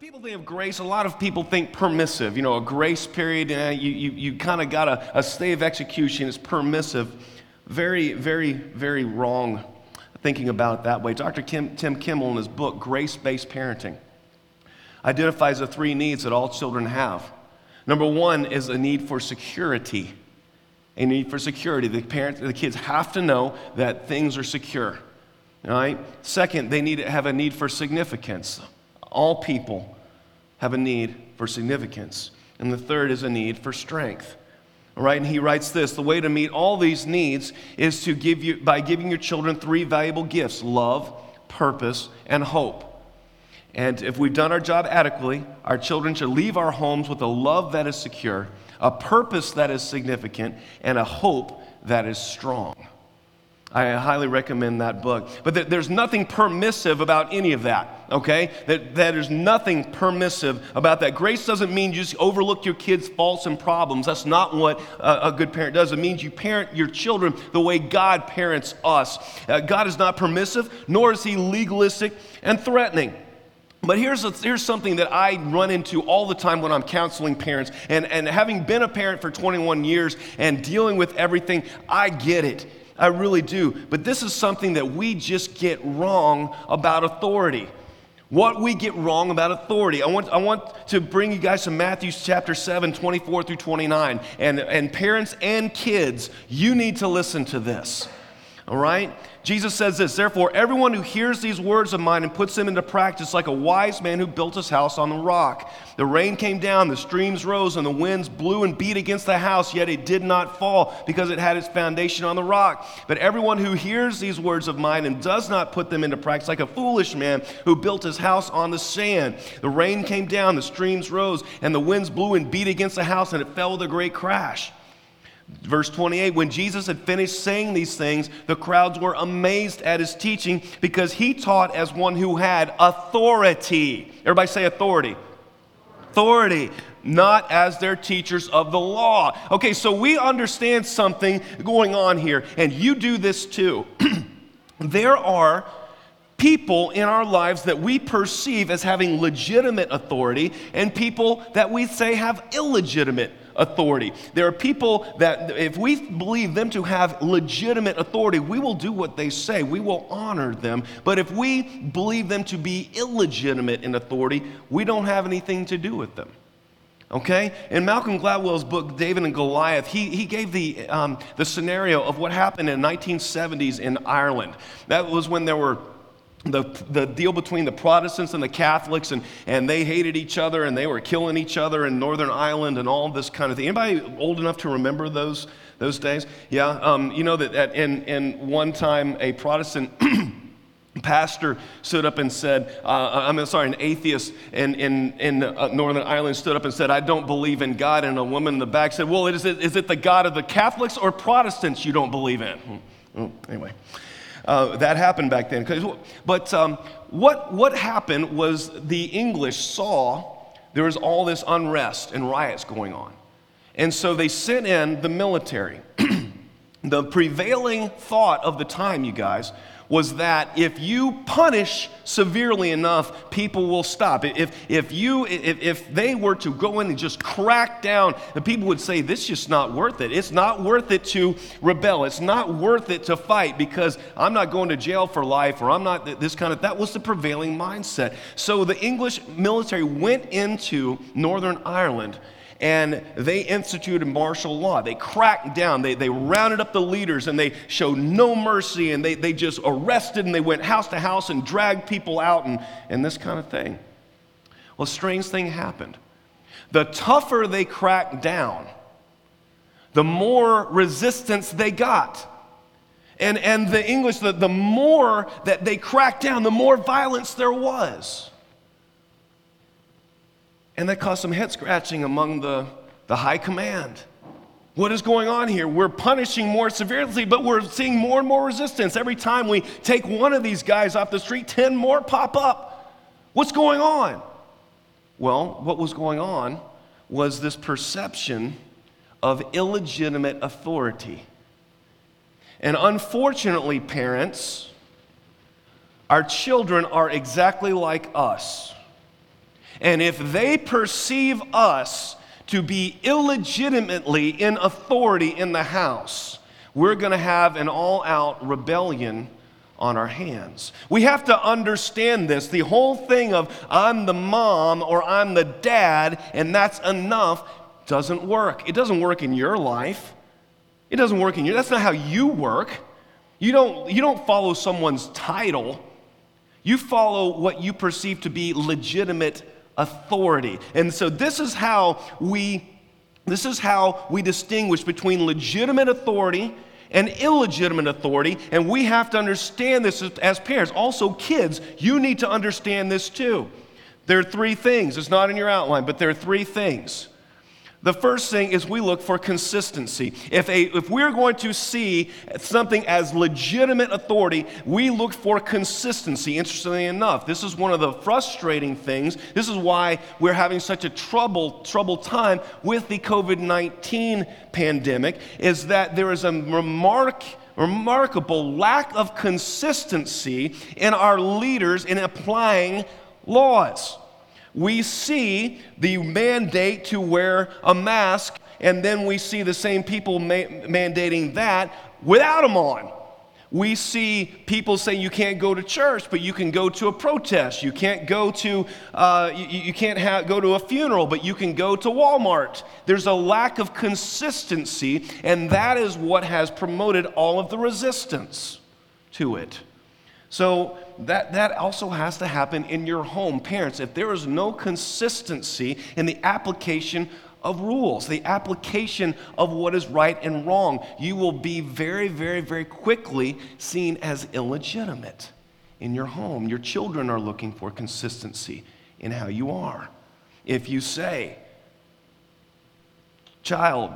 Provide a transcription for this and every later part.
people think of grace, a lot of people think permissive. You know, a grace period, uh, you, you, you kind of got a, a stay of execution, it's permissive. Very, very, very wrong thinking about it that way. Dr. Kim, Tim Kimmel, in his book, Grace Based Parenting, identifies the three needs that all children have. Number one is a need for security. A need for security. The parents, the kids have to know that things are secure. All right? Second, they need to have a need for significance. All people have a need for significance. And the third is a need for strength. All right, and he writes this the way to meet all these needs is to give you by giving your children three valuable gifts love, purpose, and hope. And if we've done our job adequately, our children should leave our homes with a love that is secure, a purpose that is significant, and a hope that is strong. I highly recommend that book. But there's nothing permissive about any of that, okay? That, there's nothing permissive about that. Grace doesn't mean you just overlook your kids' faults and problems. That's not what a, a good parent does. It means you parent your children the way God parents us. Uh, God is not permissive, nor is He legalistic and threatening. But here's, a, here's something that I run into all the time when I'm counseling parents. And, and having been a parent for 21 years and dealing with everything, I get it. I really do. But this is something that we just get wrong about authority. What we get wrong about authority. I want, I want to bring you guys to Matthew chapter 7, 24 through 29. And, and parents and kids, you need to listen to this. All right? Jesus says this Therefore, everyone who hears these words of mine and puts them into practice, like a wise man who built his house on the rock. The rain came down, the streams rose, and the winds blew and beat against the house, yet it did not fall because it had its foundation on the rock. But everyone who hears these words of mine and does not put them into practice, like a foolish man who built his house on the sand. The rain came down, the streams rose, and the winds blew and beat against the house, and it fell with a great crash. Verse 28 When Jesus had finished saying these things, the crowds were amazed at his teaching because he taught as one who had authority. Everybody say authority. Authority, not as their teachers of the law. Okay, so we understand something going on here, and you do this too. there are people in our lives that we perceive as having legitimate authority and people that we say have illegitimate authority. There are people that, if we believe them to have legitimate authority, we will do what they say. We will honor them. But if we believe them to be illegitimate in authority, we don't have anything to do with them. Okay? In Malcolm Gladwell's book, David and Goliath, he, he gave the, um, the scenario of what happened in 1970s in Ireland. That was when there were the, the deal between the Protestants and the Catholics, and, and they hated each other and they were killing each other in Northern Ireland and all this kind of thing. Anybody old enough to remember those, those days? Yeah, um, you know that at, in, in one time a Protestant pastor stood up and said, uh, I'm sorry, an atheist in, in, in uh, Northern Ireland stood up and said, I don't believe in God. And a woman in the back said, Well, is it, is it the God of the Catholics or Protestants you don't believe in? Hmm. Oh, anyway. Uh, that happened back then. But um, what, what happened was the English saw there was all this unrest and riots going on. And so they sent in the military. the prevailing thought of the time, you guys, was that if you punish severely enough, people will stop. If, if, you, if, if they were to go in and just crack down, the people would say, This is just not worth it. It's not worth it to rebel. It's not worth it to fight because I'm not going to jail for life or I'm not this kind of. That was the prevailing mindset. So the English military went into Northern Ireland and they instituted martial law. They cracked down, they, they rounded up the leaders, and they showed no mercy, and they, they just arrested and they went house to house and dragged people out and, and this kind of thing. Well, a strange thing happened. The tougher they cracked down, the more resistance they got. And, and the English, the, the more that they cracked down, the more violence there was. And that caused some head scratching among the, the high command. What is going on here? We're punishing more severely, but we're seeing more and more resistance. Every time we take one of these guys off the street, 10 more pop up. What's going on? Well, what was going on was this perception of illegitimate authority. And unfortunately, parents, our children are exactly like us. And if they perceive us to be illegitimately in authority in the house, we're going to have an all out rebellion on our hands. We have to understand this. The whole thing of I'm the mom or I'm the dad and that's enough doesn't work. It doesn't work in your life. It doesn't work in your That's not how you work. You don't you don't follow someone's title. You follow what you perceive to be legitimate authority. And so this is how we this is how we distinguish between legitimate authority and illegitimate authority, and we have to understand this as parents. Also, kids, you need to understand this too. There are three things. It's not in your outline, but there are three things. The first thing is we look for consistency. If, a, if we're going to see something as legitimate authority, we look for consistency. Interestingly enough, this is one of the frustrating things. This is why we're having such a trouble, troubled time with the COVID 19 pandemic, is that there is a remark remarkable lack of consistency in our leaders in applying laws we see the mandate to wear a mask, and then we see the same people ma- mandating that without them on. We see people saying you can't go to church, but you can go to a protest. You can't go to, uh, you, you, can't ha- go to a funeral, but you can go to Walmart. There's a lack of consistency, and that is what has promoted all of the resistance to it. So that, that also has to happen in your home. Parents, if there is no consistency in the application of rules, the application of what is right and wrong, you will be very, very, very quickly seen as illegitimate in your home. Your children are looking for consistency in how you are. If you say, child,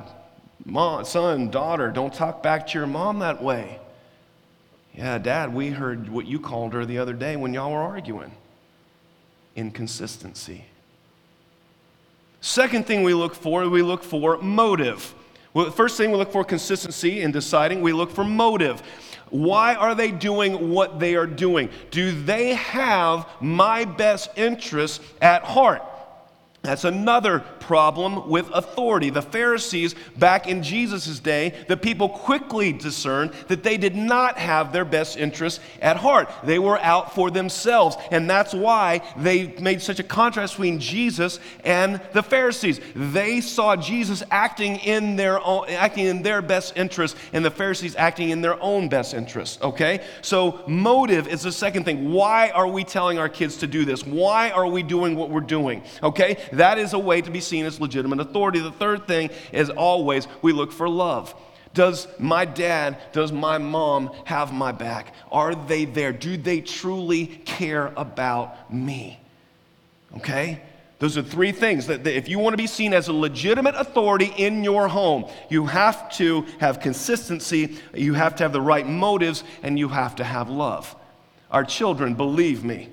mom, son, daughter, don't talk back to your mom that way. Yeah, Dad, we heard what you called her the other day when y'all were arguing. Inconsistency. Second thing we look for, we look for motive. Well, first thing we look for consistency in deciding, we look for motive. Why are they doing what they are doing? Do they have my best interests at heart? That's another problem with authority. The Pharisees, back in Jesus' day, the people quickly discerned that they did not have their best interests at heart. They were out for themselves. And that's why they made such a contrast between Jesus and the Pharisees. They saw Jesus acting in their, own, acting in their best interest, and the Pharisees acting in their own best interest. Okay? So, motive is the second thing. Why are we telling our kids to do this? Why are we doing what we're doing? Okay? That is a way to be seen as legitimate authority. The third thing is always we look for love. Does my dad, does my mom have my back? Are they there? Do they truly care about me? Okay? Those are three things that, that if you want to be seen as a legitimate authority in your home, you have to have consistency, you have to have the right motives, and you have to have love. Our children, believe me,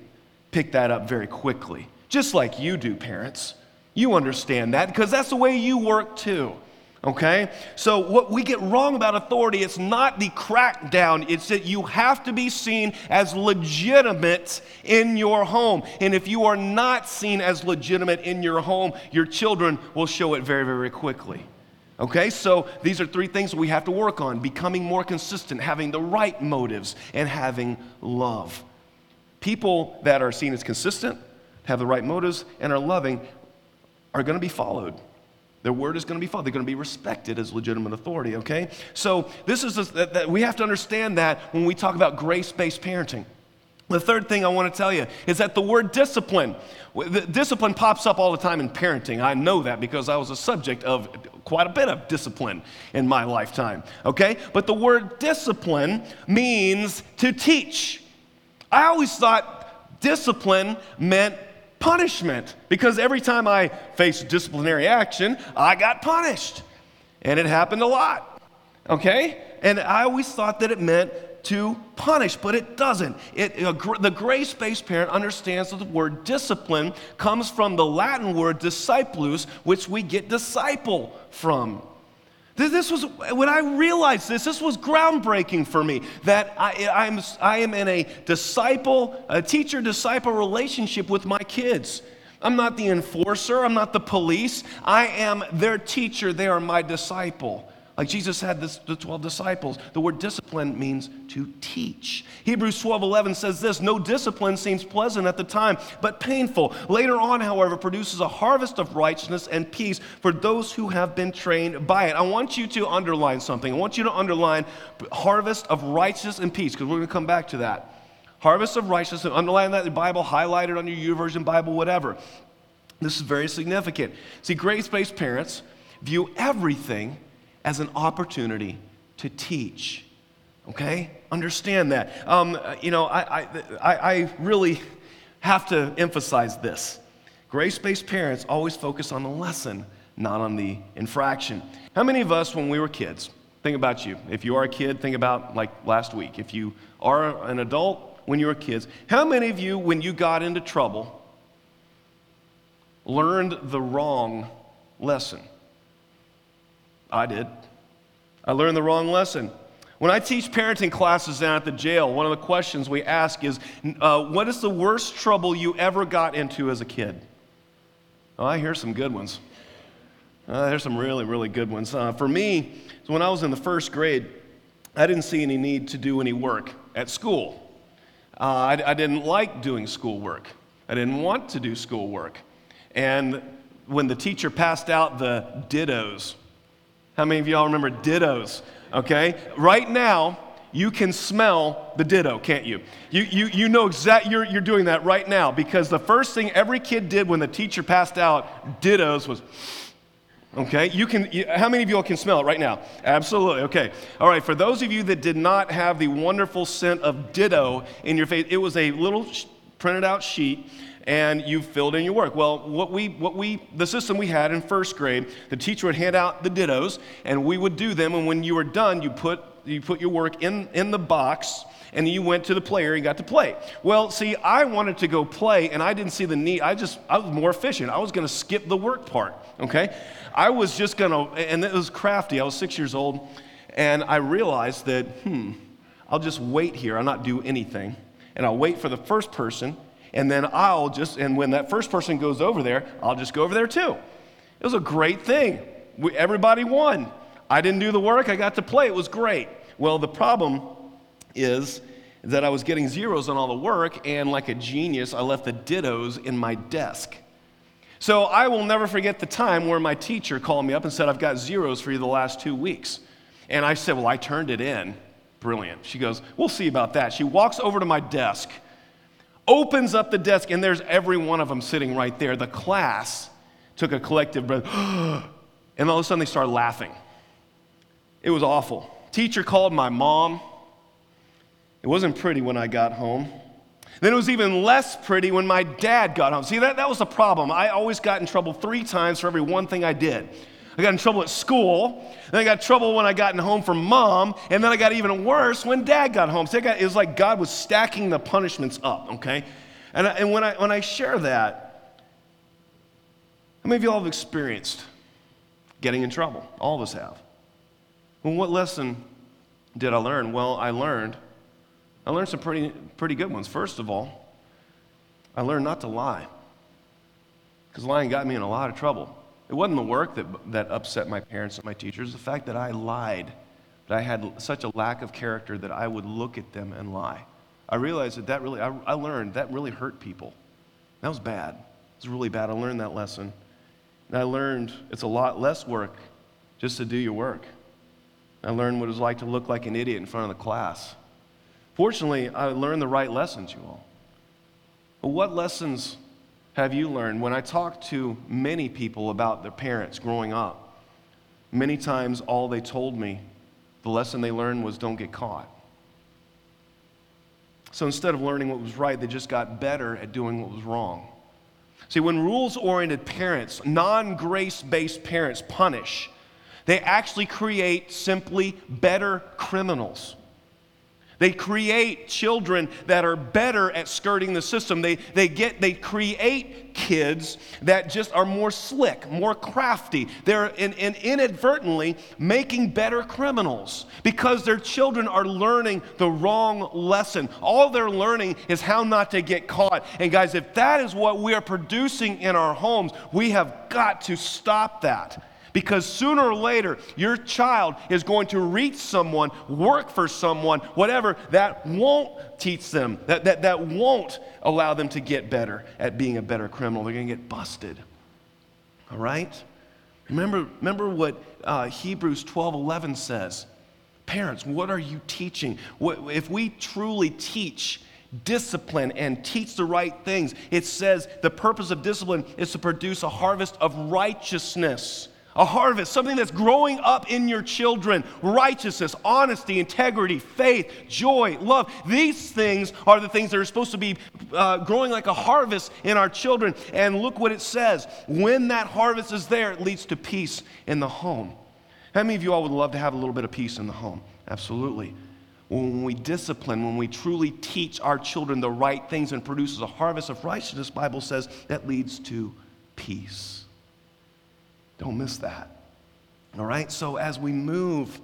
pick that up very quickly, just like you do, parents. You understand that because that's the way you work too. Okay? So, what we get wrong about authority, it's not the crackdown, it's that you have to be seen as legitimate in your home. And if you are not seen as legitimate in your home, your children will show it very, very quickly. Okay? So, these are three things we have to work on becoming more consistent, having the right motives, and having love. People that are seen as consistent, have the right motives, and are loving are going to be followed. Their word is going to be followed. They're going to be respected as legitimate authority, okay? So, this is a, that, that we have to understand that when we talk about grace based parenting. The third thing I want to tell you is that the word discipline, the discipline pops up all the time in parenting. I know that because I was a subject of quite a bit of discipline in my lifetime, okay? But the word discipline means to teach. I always thought discipline meant punishment because every time I faced disciplinary action, I got punished. And it happened a lot. Okay? And I always thought that it meant to punish, but it doesn't. It, the grace based parent understands that the word discipline comes from the Latin word disciplus, which we get disciple from. This was, when I realized this, this was groundbreaking for me that I, I'm, I am in a disciple, a teacher disciple relationship with my kids. I'm not the enforcer. I'm not the police. I am their teacher. They are my disciple. Like Jesus had this, the 12 disciples. The word discipline means to teach. Hebrews 12 11 says this No discipline seems pleasant at the time, but painful. Later on, however, produces a harvest of righteousness and peace for those who have been trained by it. I want you to underline something. I want you to underline harvest of righteousness and peace, because we're going to come back to that. Harvest of righteousness, underline that in the Bible, highlight it on your YouVersion Bible, whatever. This is very significant. See, grace based parents view everything as an opportunity to teach. Okay? Understand that. Um, you know, I, I, I really have to emphasize this. Grace based parents always focus on the lesson, not on the infraction. How many of us, when we were kids, think about you. If you are a kid, think about like last week. If you are an adult, when you were kids, how many of you, when you got into trouble, learned the wrong lesson? I did. I learned the wrong lesson. When I teach parenting classes down at the jail, one of the questions we ask is uh, What is the worst trouble you ever got into as a kid? Oh, I hear some good ones. Uh, there's some really, really good ones. Uh, for me, when I was in the first grade, I didn't see any need to do any work at school. Uh, I, I didn't like doing schoolwork. I didn't want to do schoolwork. And when the teacher passed out the dittos, how many of y'all remember dittos? Okay? Right now, you can smell the ditto, can't you? You, you, you know exactly, you're, you're doing that right now because the first thing every kid did when the teacher passed out dittos was, okay? You can, you, how many of y'all can smell it right now? Absolutely, okay. All right, for those of you that did not have the wonderful scent of ditto in your face, it was a little printed out sheet and you filled in your work. Well, what we, what we, the system we had in first grade, the teacher would hand out the dittos, and we would do them. And when you were done, you put, you put your work in, in the box, and you went to the player and got to play. Well, see, I wanted to go play, and I didn't see the need. I just, I was more efficient. I was going to skip the work part, okay? I was just going to, and it was crafty. I was six years old, and I realized that, hmm, I'll just wait here. I'll not do anything. And I'll wait for the first person and then I'll just, and when that first person goes over there, I'll just go over there too. It was a great thing. We, everybody won. I didn't do the work, I got to play. It was great. Well, the problem is that I was getting zeros on all the work, and like a genius, I left the dittos in my desk. So I will never forget the time where my teacher called me up and said, I've got zeros for you the last two weeks. And I said, Well, I turned it in. Brilliant. She goes, We'll see about that. She walks over to my desk opens up the desk, and there's every one of them sitting right there. The class took a collective breath, and all of a sudden they started laughing. It was awful. Teacher called my mom. It wasn't pretty when I got home. Then it was even less pretty when my dad got home. See, that, that was the problem. I always got in trouble three times for every one thing I did. I got in trouble at school. Then I got trouble when I got home from mom. And then I got even worse when dad got home. So got, it was like God was stacking the punishments up, okay? And, I, and when, I, when I share that, how many of y'all have experienced getting in trouble? All of us have. Well, what lesson did I learn? Well, I learned, I learned some pretty, pretty good ones. First of all, I learned not to lie. Because lying got me in a lot of trouble. It wasn't the work that, that upset my parents and my teachers, the fact that I lied, that I had such a lack of character that I would look at them and lie. I realized that that really, I, I learned that really hurt people. That was bad. It was really bad. I learned that lesson. And I learned it's a lot less work just to do your work. I learned what it was like to look like an idiot in front of the class. Fortunately, I learned the right lessons, you all. But what lessons have you learned? When I talk to many people about their parents growing up, many times all they told me, the lesson they learned was don't get caught. So instead of learning what was right, they just got better at doing what was wrong. See, when rules oriented parents, non grace based parents punish, they actually create simply better criminals. They create children that are better at skirting the system. They, they, get, they create kids that just are more slick, more crafty. They're in, in inadvertently making better criminals because their children are learning the wrong lesson. All they're learning is how not to get caught. And guys, if that is what we are producing in our homes, we have got to stop that. Because sooner or later, your child is going to reach someone, work for someone, whatever, that won't teach them, that, that, that won't allow them to get better at being a better criminal. They're going to get busted. All right? Remember, remember what uh, Hebrews 12 11 says. Parents, what are you teaching? What, if we truly teach discipline and teach the right things, it says the purpose of discipline is to produce a harvest of righteousness a harvest, something that's growing up in your children righteousness, honesty, integrity, faith, joy, love. These things are the things that are supposed to be uh, growing like a harvest in our children. And look what it says when that harvest is there, it leads to peace in the home. How many of you all would love to have a little bit of peace in the home? Absolutely. When we discipline, when we truly teach our children the right things and produces a harvest of righteousness, Bible says that leads to peace. Don't miss that. All right? So as we move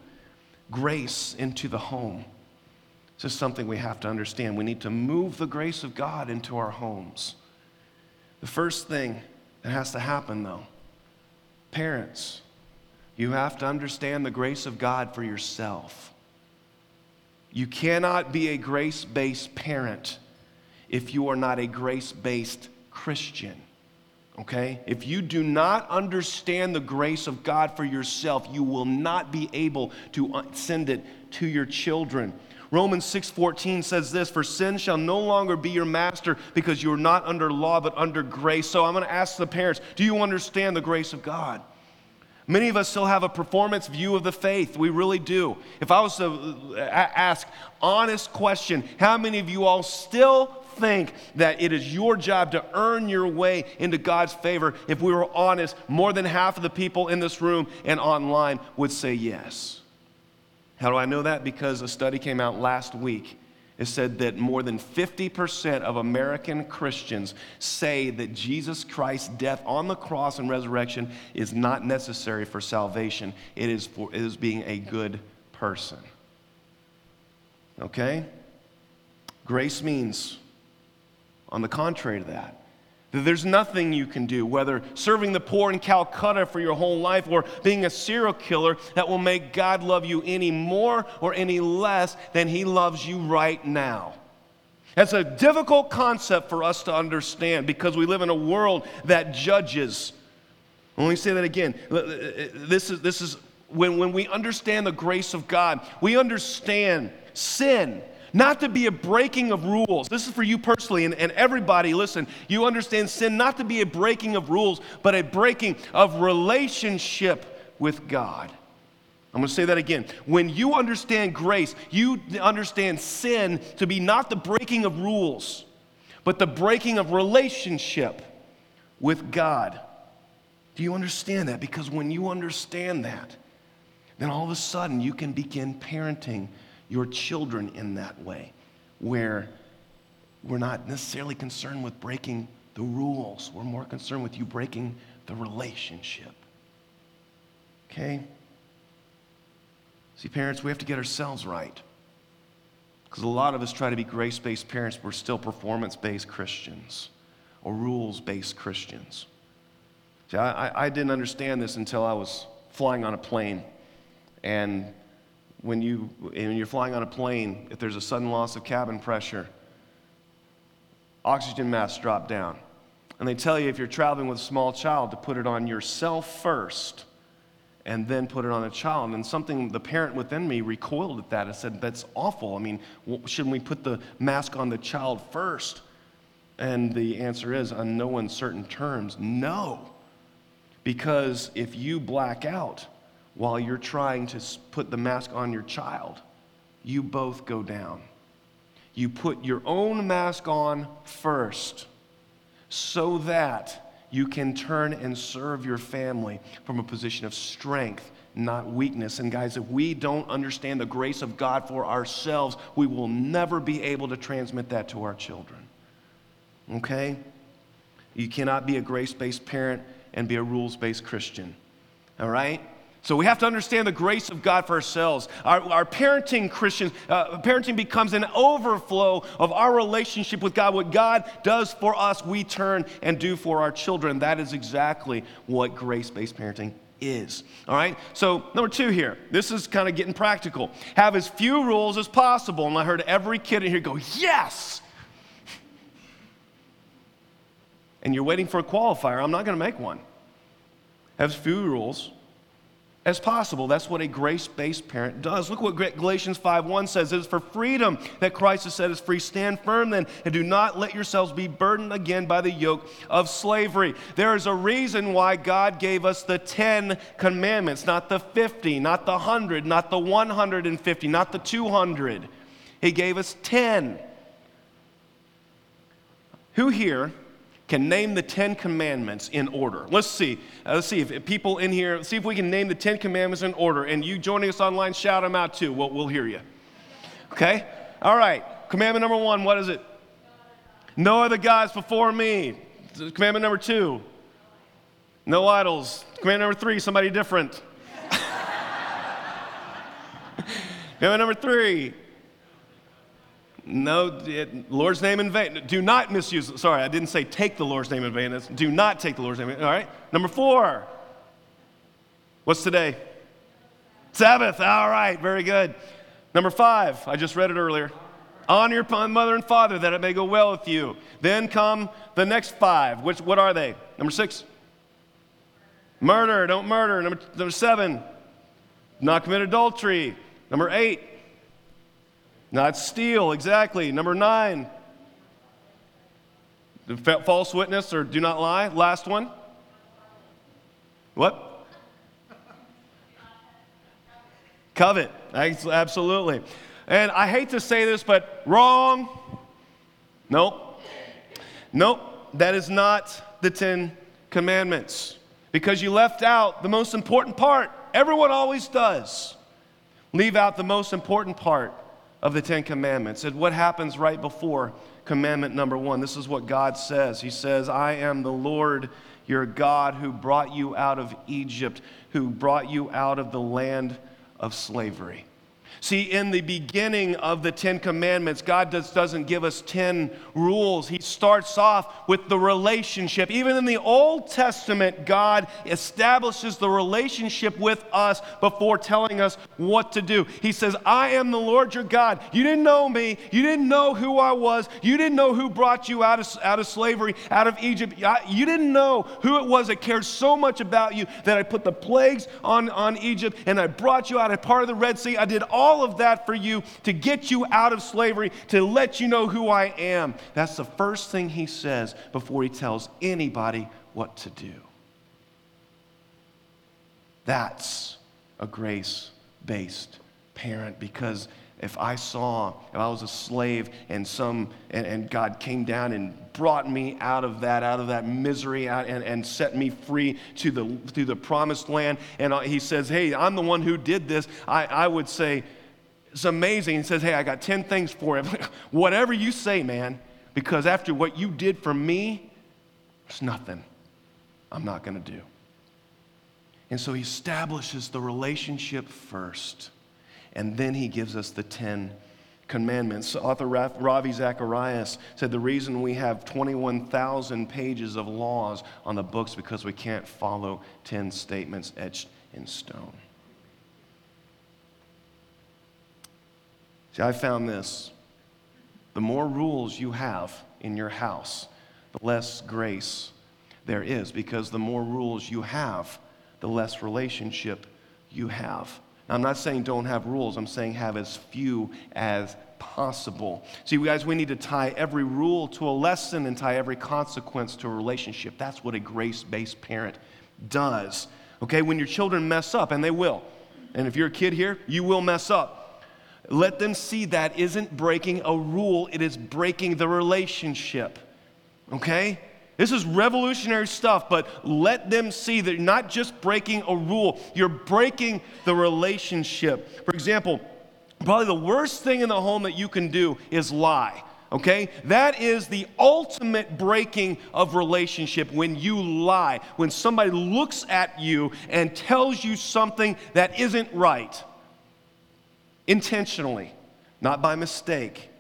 grace into the home, this is something we have to understand. We need to move the grace of God into our homes. The first thing that has to happen, though, parents, you have to understand the grace of God for yourself. You cannot be a grace based parent if you are not a grace based Christian okay? If you do not understand the grace of God for yourself, you will not be able to send it to your children. Romans 6:14 says this, "For sin shall no longer be your master because you are not under law but under grace." So I'm going to ask the parents, do you understand the grace of God? Many of us still have a performance view of the faith. We really do. If I was to uh, ask honest question, how many of you all still think that it is your job to earn your way into God's favor, if we were honest, more than half of the people in this room and online would say yes. How do I know that? Because a study came out last week. It said that more than 50% of American Christians say that Jesus Christ's death on the cross and resurrection is not necessary for salvation. It is, for, it is being a good person. Okay? Grace means on the contrary to that. That there's nothing you can do, whether serving the poor in Calcutta for your whole life or being a serial killer, that will make God love you any more or any less than He loves you right now. That's a difficult concept for us to understand because we live in a world that judges. Let me say that again. Uh, uh, this is, this is when, when we understand the grace of God, we understand sin not to be a breaking of rules. This is for you personally and, and everybody. Listen, you understand sin not to be a breaking of rules, but a breaking of relationship with God. I'm going to say that again. When you understand grace, you understand sin to be not the breaking of rules, but the breaking of relationship with God. Do you understand that? Because when you understand that, then all of a sudden you can begin parenting your children in that way, where we're not necessarily concerned with breaking the rules, we're more concerned with you breaking the relationship. Okay? See, parents, we have to get ourselves right. Because a lot of us try to be grace based parents, we're still performance based Christians or rules based Christians. See, I, I didn't understand this until I was flying on a plane and when, you, when you're flying on a plane, if there's a sudden loss of cabin pressure, oxygen masks drop down. And they tell you if you're traveling with a small child to put it on yourself first and then put it on a child. And something, the parent within me recoiled at that and said, That's awful. I mean, shouldn't we put the mask on the child first? And the answer is, on no uncertain terms, no. Because if you black out, while you're trying to put the mask on your child, you both go down. You put your own mask on first so that you can turn and serve your family from a position of strength, not weakness. And guys, if we don't understand the grace of God for ourselves, we will never be able to transmit that to our children. Okay? You cannot be a grace based parent and be a rules based Christian. All right? So we have to understand the grace of God for ourselves. Our, our parenting Christians, uh, parenting becomes an overflow of our relationship with God. What God does for us, we turn and do for our children. That is exactly what grace-based parenting is. All right? So, number two here, this is kind of getting practical. Have as few rules as possible. And I heard every kid in here go, Yes! And you're waiting for a qualifier. I'm not going to make one. Have as few rules as possible. That's what a grace based parent does. Look what Galatians 5:1 says. It is for freedom that Christ has set us free. Stand firm then, and do not let yourselves be burdened again by the yoke of slavery. There is a reason why God gave us the 10 commandments, not the 50, not the 100, not the 150, not the 200. He gave us 10. Who here can name the Ten Commandments in order. Let's see. Uh, let's see if, people in here, see if we can name the Ten Commandments in order. And you joining us online, shout them out too. We'll, we'll hear you. Okay? All right. Commandment number one, what is it? No other gods before me. Commandment number two, no idols. Commandment number three, somebody different. Commandment number three, no, it, Lord's name in vain. Do not misuse. Sorry, I didn't say take the Lord's name in vain. It's do not take the Lord's name. All right. Number four. What's today? Sabbath. All right. Very good. Number five. I just read it earlier. Honor your mother and father that it may go well with you. Then come the next five. Which what are they? Number six. Murder. Don't murder. Number, number seven. Not commit adultery. Number eight not steal, exactly. Number nine, false witness or do not lie. Last one. What? Covet. Absolutely. And I hate to say this, but wrong. Nope. Nope. That is not the Ten Commandments because you left out the most important part. Everyone always does. Leave out the most important part of the Ten Commandments. And what happens right before commandment number one? This is what God says He says, I am the Lord your God who brought you out of Egypt, who brought you out of the land of slavery. See, in the beginning of the Ten Commandments, God does, doesn't give us 10 rules. He starts off with the relationship. Even in the Old Testament, God establishes the relationship with us before telling us what to do. He says, I am the Lord your God. You didn't know me. You didn't know who I was. You didn't know who brought you out of, out of slavery, out of Egypt. You didn't know who it was that cared so much about you that I put the plagues on, on Egypt and I brought you out of part of the Red Sea. I did all all of that for you to get you out of slavery, to let you know who I am. That's the first thing he says before he tells anybody what to do. That's a grace based parent because if I saw, if I was a slave and some, and, and, God came down and brought me out of that, out of that misery out and, and set me free to the, to the promised land, and uh, he says, hey, I'm the one who did this, I, I would say, it's amazing. He says, Hey, I got 10 things for him. Whatever you say, man, because after what you did for me, there's nothing I'm not going to do. And so he establishes the relationship first, and then he gives us the 10 commandments. Author Ravi Zacharias said the reason we have 21,000 pages of laws on the books because we can't follow 10 statements etched in stone. See, I found this. The more rules you have in your house, the less grace there is, because the more rules you have, the less relationship you have. Now, I'm not saying don't have rules, I'm saying have as few as possible. See, guys, we need to tie every rule to a lesson and tie every consequence to a relationship. That's what a grace based parent does. Okay, when your children mess up, and they will, and if you're a kid here, you will mess up. Let them see that isn't breaking a rule, it is breaking the relationship. Okay? This is revolutionary stuff, but let them see that you're not just breaking a rule, you're breaking the relationship. For example, probably the worst thing in the home that you can do is lie. Okay? That is the ultimate breaking of relationship when you lie, when somebody looks at you and tells you something that isn't right intentionally, not by mistake.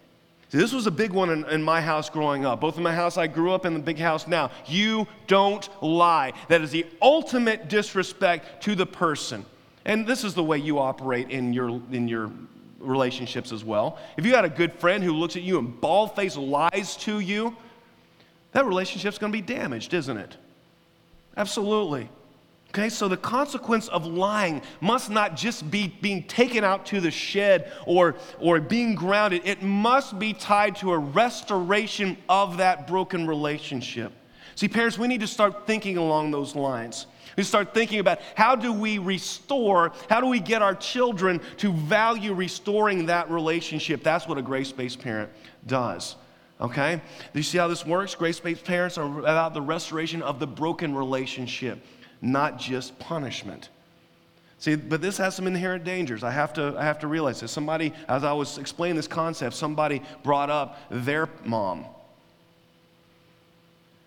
See, this was a big one in, in, my house growing up, both in my house I grew up and the big house now. You don't lie. That is the ultimate disrespect to the person. And this is the way you operate in your, in your relationships as well. If you got a good friend who looks at you and bald faced lies to you, that relationship's going to be damaged, isn't it? Absolutely. Okay, so the consequence of lying must not just be being taken out to the shed or, or being grounded, it must be tied to a restoration of that broken relationship. See, parents, we need to start thinking along those lines. We start thinking about how do we restore, how do we get our children to value restoring that relationship? That's what a grace based parent does. Okay? Do you see how this works? Grace based parents are about the restoration of the broken relationship, not just punishment. See, but this has some inherent dangers. I have to, I have to realize this. Somebody, as I was explaining this concept, somebody brought up their mom.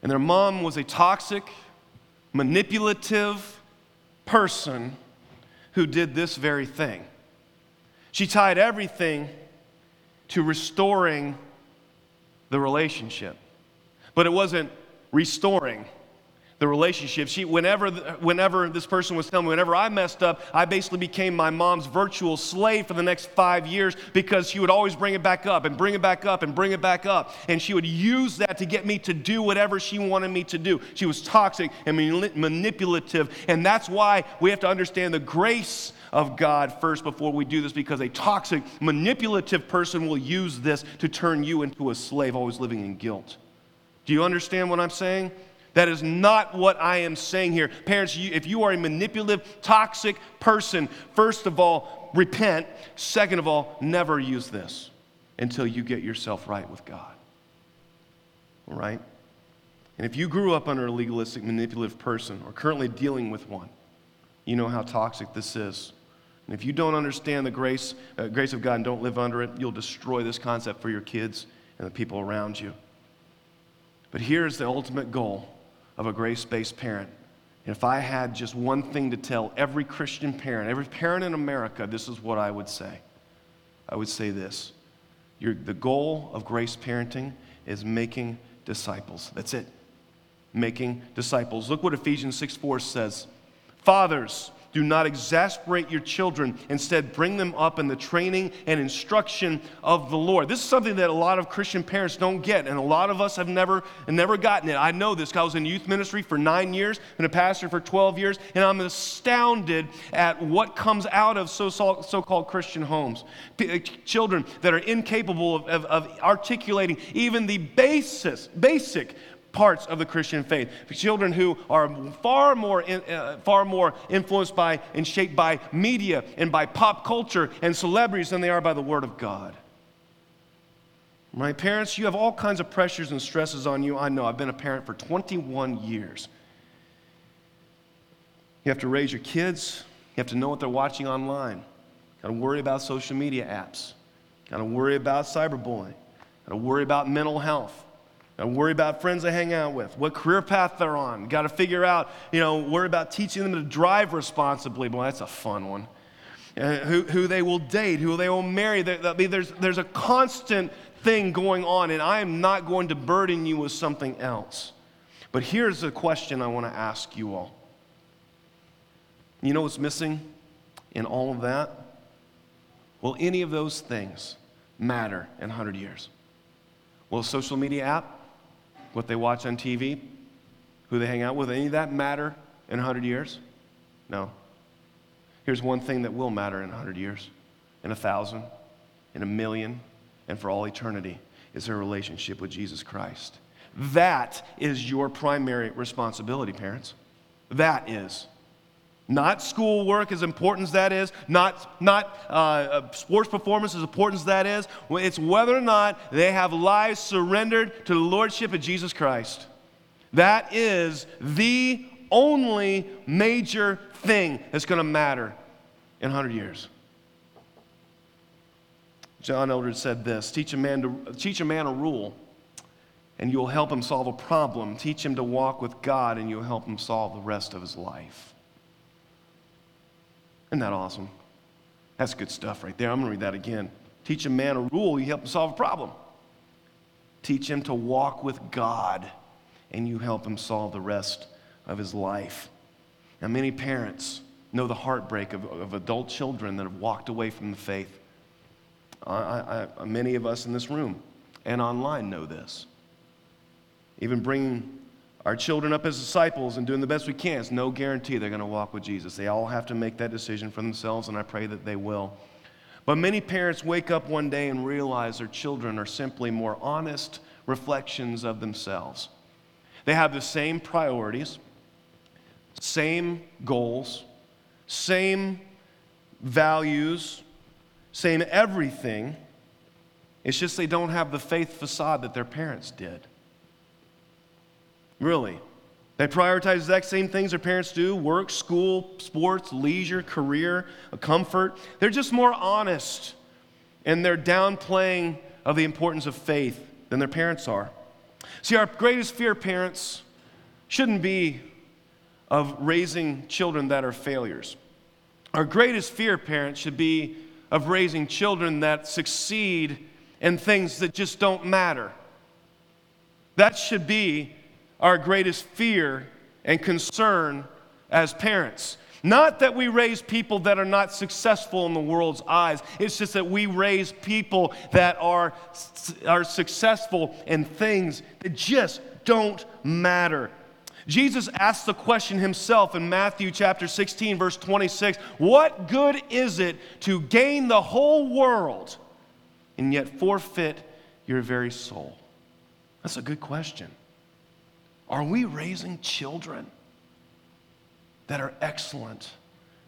And their mom was a toxic, manipulative person who did this very thing. She tied everything to restoring the relationship, but it wasn't restoring the relationship. She, whenever, whenever this person was telling me, whenever I messed up, I basically became my mom's virtual slave for the next five years because she would always bring it back up and bring it back up and bring it back up. And she would use that to get me to do whatever she wanted me to do. She was toxic and manipulative. And that's why we have to understand the grace of God first before we do this because a toxic, manipulative person will use this to turn you into a slave, always living in guilt. Do you understand what I'm saying? That is not what I am saying here. Parents, you, if you are a manipulative, toxic person, first of all, repent. Second of all, never use this until you get yourself right with God. All right? And if you grew up under a legalistic, manipulative person or currently dealing with one, you know how toxic this is. And if you don't understand the grace, uh, grace of God and don't live under it, you'll destroy this concept for your kids and the people around you. But here's the ultimate goal of a grace based parent. And if I had just one thing to tell every Christian parent, every parent in America, this is what I would say. I would say this the goal of grace parenting is making disciples. That's it. Making disciples. Look what Ephesians 6 4 says. Fathers, do not exasperate your children. Instead, bring them up in the training and instruction of the Lord. This is something that a lot of Christian parents don't get, and a lot of us have never, never gotten it. I know this. Because I was in youth ministry for nine years, and a pastor for 12 years, and I'm astounded at what comes out of so, so called Christian homes. P- uh, children that are incapable of, of, of articulating even the basis, basic parts of the Christian faith. Children who are far more, in, uh, far more influenced by and shaped by media and by pop culture and celebrities than they are by the Word of God. My parents, you have all kinds of pressures and stresses on you. I know. I've been a parent for 21 years. You have to raise your kids. You have to know what they're watching online. Got to worry about social media apps. Got to worry about cyberbullying. Got to worry about mental health. Got worry about friends they hang out with, what career path they're on. Got to figure out, you know, worry about teaching them to drive responsibly. Boy, that's a fun one. Uh, who, who they will date, who they will marry. There, there's, there's a constant thing going on, and I am not going to burden you with something else. But here's a question I want to ask you all. You know what's missing in all of that? Will any of those things matter in 100 years? Will a social media app what they watch on TV, who they hang out with, any of that matter in 100 years? No. Here's one thing that will matter in 100 years, in a thousand, in a million, and for all eternity is their relationship with Jesus Christ. That is your primary responsibility, parents. That is. Not schoolwork, as important as that is, not, not uh, uh, sports performance, as important as that is. It's whether or not they have lives surrendered to the Lordship of Jesus Christ. That is the only major thing that's going to matter in 100 years. John Eldredge said this teach a, man to, teach a man a rule, and you'll help him solve a problem. Teach him to walk with God, and you'll help him solve the rest of his life. Isn't that awesome? That's good stuff right there. I'm going to read that again. Teach a man a rule, you help him solve a problem. Teach him to walk with God, and you help him solve the rest of his life. Now, many parents know the heartbreak of, of adult children that have walked away from the faith. I, I, many of us in this room and online know this. Even bringing our children up as disciples and doing the best we can is no guarantee they're going to walk with Jesus. They all have to make that decision for themselves, and I pray that they will. But many parents wake up one day and realize their children are simply more honest reflections of themselves. They have the same priorities, same goals, same values, same everything. It's just they don't have the faith facade that their parents did. Really. They prioritize the exact same things their parents do work, school, sports, leisure, career, comfort. They're just more honest and they're downplaying of the importance of faith than their parents are. See, our greatest fear, parents, shouldn't be of raising children that are failures. Our greatest fear, parents, should be of raising children that succeed in things that just don't matter. That should be our greatest fear and concern as parents. Not that we raise people that are not successful in the world's eyes. It's just that we raise people that are, are successful in things that just don't matter. Jesus asked the question himself in Matthew chapter 16, verse 26 What good is it to gain the whole world and yet forfeit your very soul? That's a good question. Are we raising children that are excellent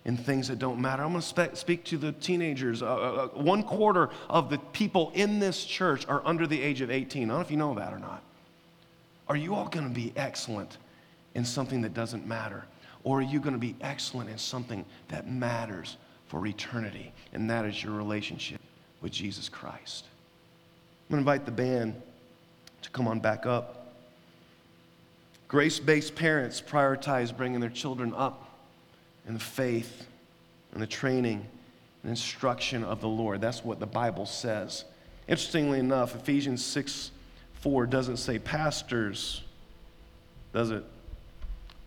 in things that don't matter? I'm going to speak to the teenagers. Uh, uh, uh, one quarter of the people in this church are under the age of 18. I don't know if you know that or not. Are you all going to be excellent in something that doesn't matter? Or are you going to be excellent in something that matters for eternity? And that is your relationship with Jesus Christ. I'm going to invite the band to come on back up. Grace based parents prioritize bringing their children up in the faith and the training and instruction of the Lord. That's what the Bible says. Interestingly enough, Ephesians 6 4 doesn't say pastors, does it?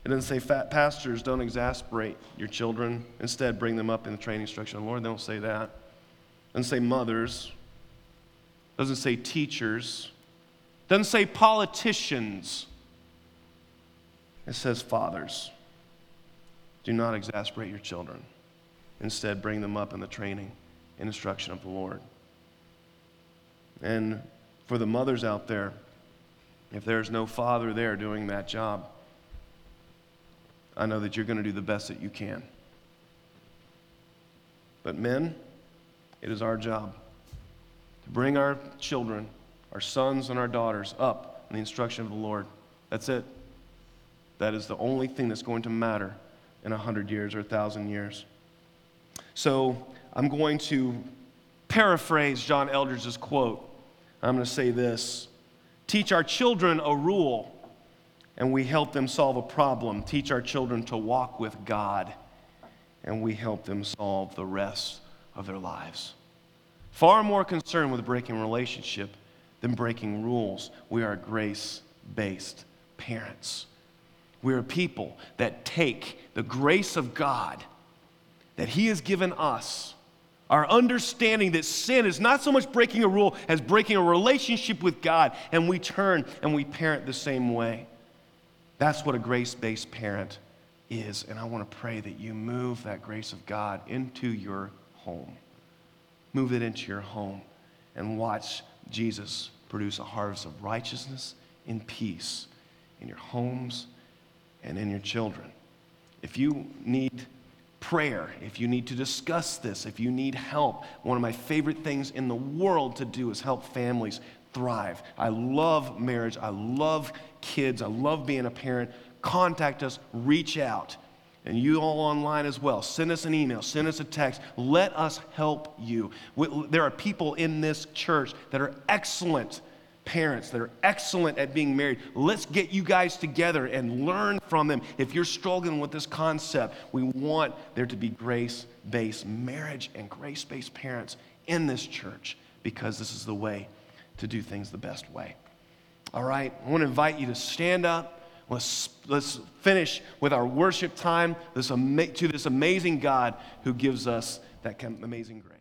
It doesn't say fat pastors don't exasperate your children. Instead, bring them up in the training instruction of the Lord. They don't say that. It doesn't say mothers. It doesn't say teachers. It doesn't say politicians. It says, Fathers, do not exasperate your children. Instead, bring them up in the training and instruction of the Lord. And for the mothers out there, if there's no father there doing that job, I know that you're going to do the best that you can. But men, it is our job to bring our children, our sons and our daughters, up in the instruction of the Lord. That's it. That is the only thing that's going to matter in a hundred years or a thousand years. So I'm going to paraphrase John Eldredge's quote. I'm going to say this Teach our children a rule, and we help them solve a problem. Teach our children to walk with God, and we help them solve the rest of their lives. Far more concerned with breaking relationship than breaking rules. We are grace based parents. We're a people that take the grace of God that He has given us, our understanding that sin is not so much breaking a rule as breaking a relationship with God, and we turn and we parent the same way. That's what a grace based parent is. And I want to pray that you move that grace of God into your home. Move it into your home and watch Jesus produce a harvest of righteousness and peace in your homes and in your children. If you need prayer, if you need to discuss this, if you need help, one of my favorite things in the world to do is help families thrive. I love marriage. I love kids. I love being a parent. Contact us, reach out. And you all online as well. Send us an email, send us a text. Let us help you. There are people in this church that are excellent parents that are excellent at being married. Let's get you guys together and learn from them. If you're struggling with this concept, we want there to be grace based marriage and grace based parents in this church because this is the way to do things the best way. All right, I want to invite you to stand up. Let's, let's finish with our worship time this to this amazing God who gives us that amazing grace.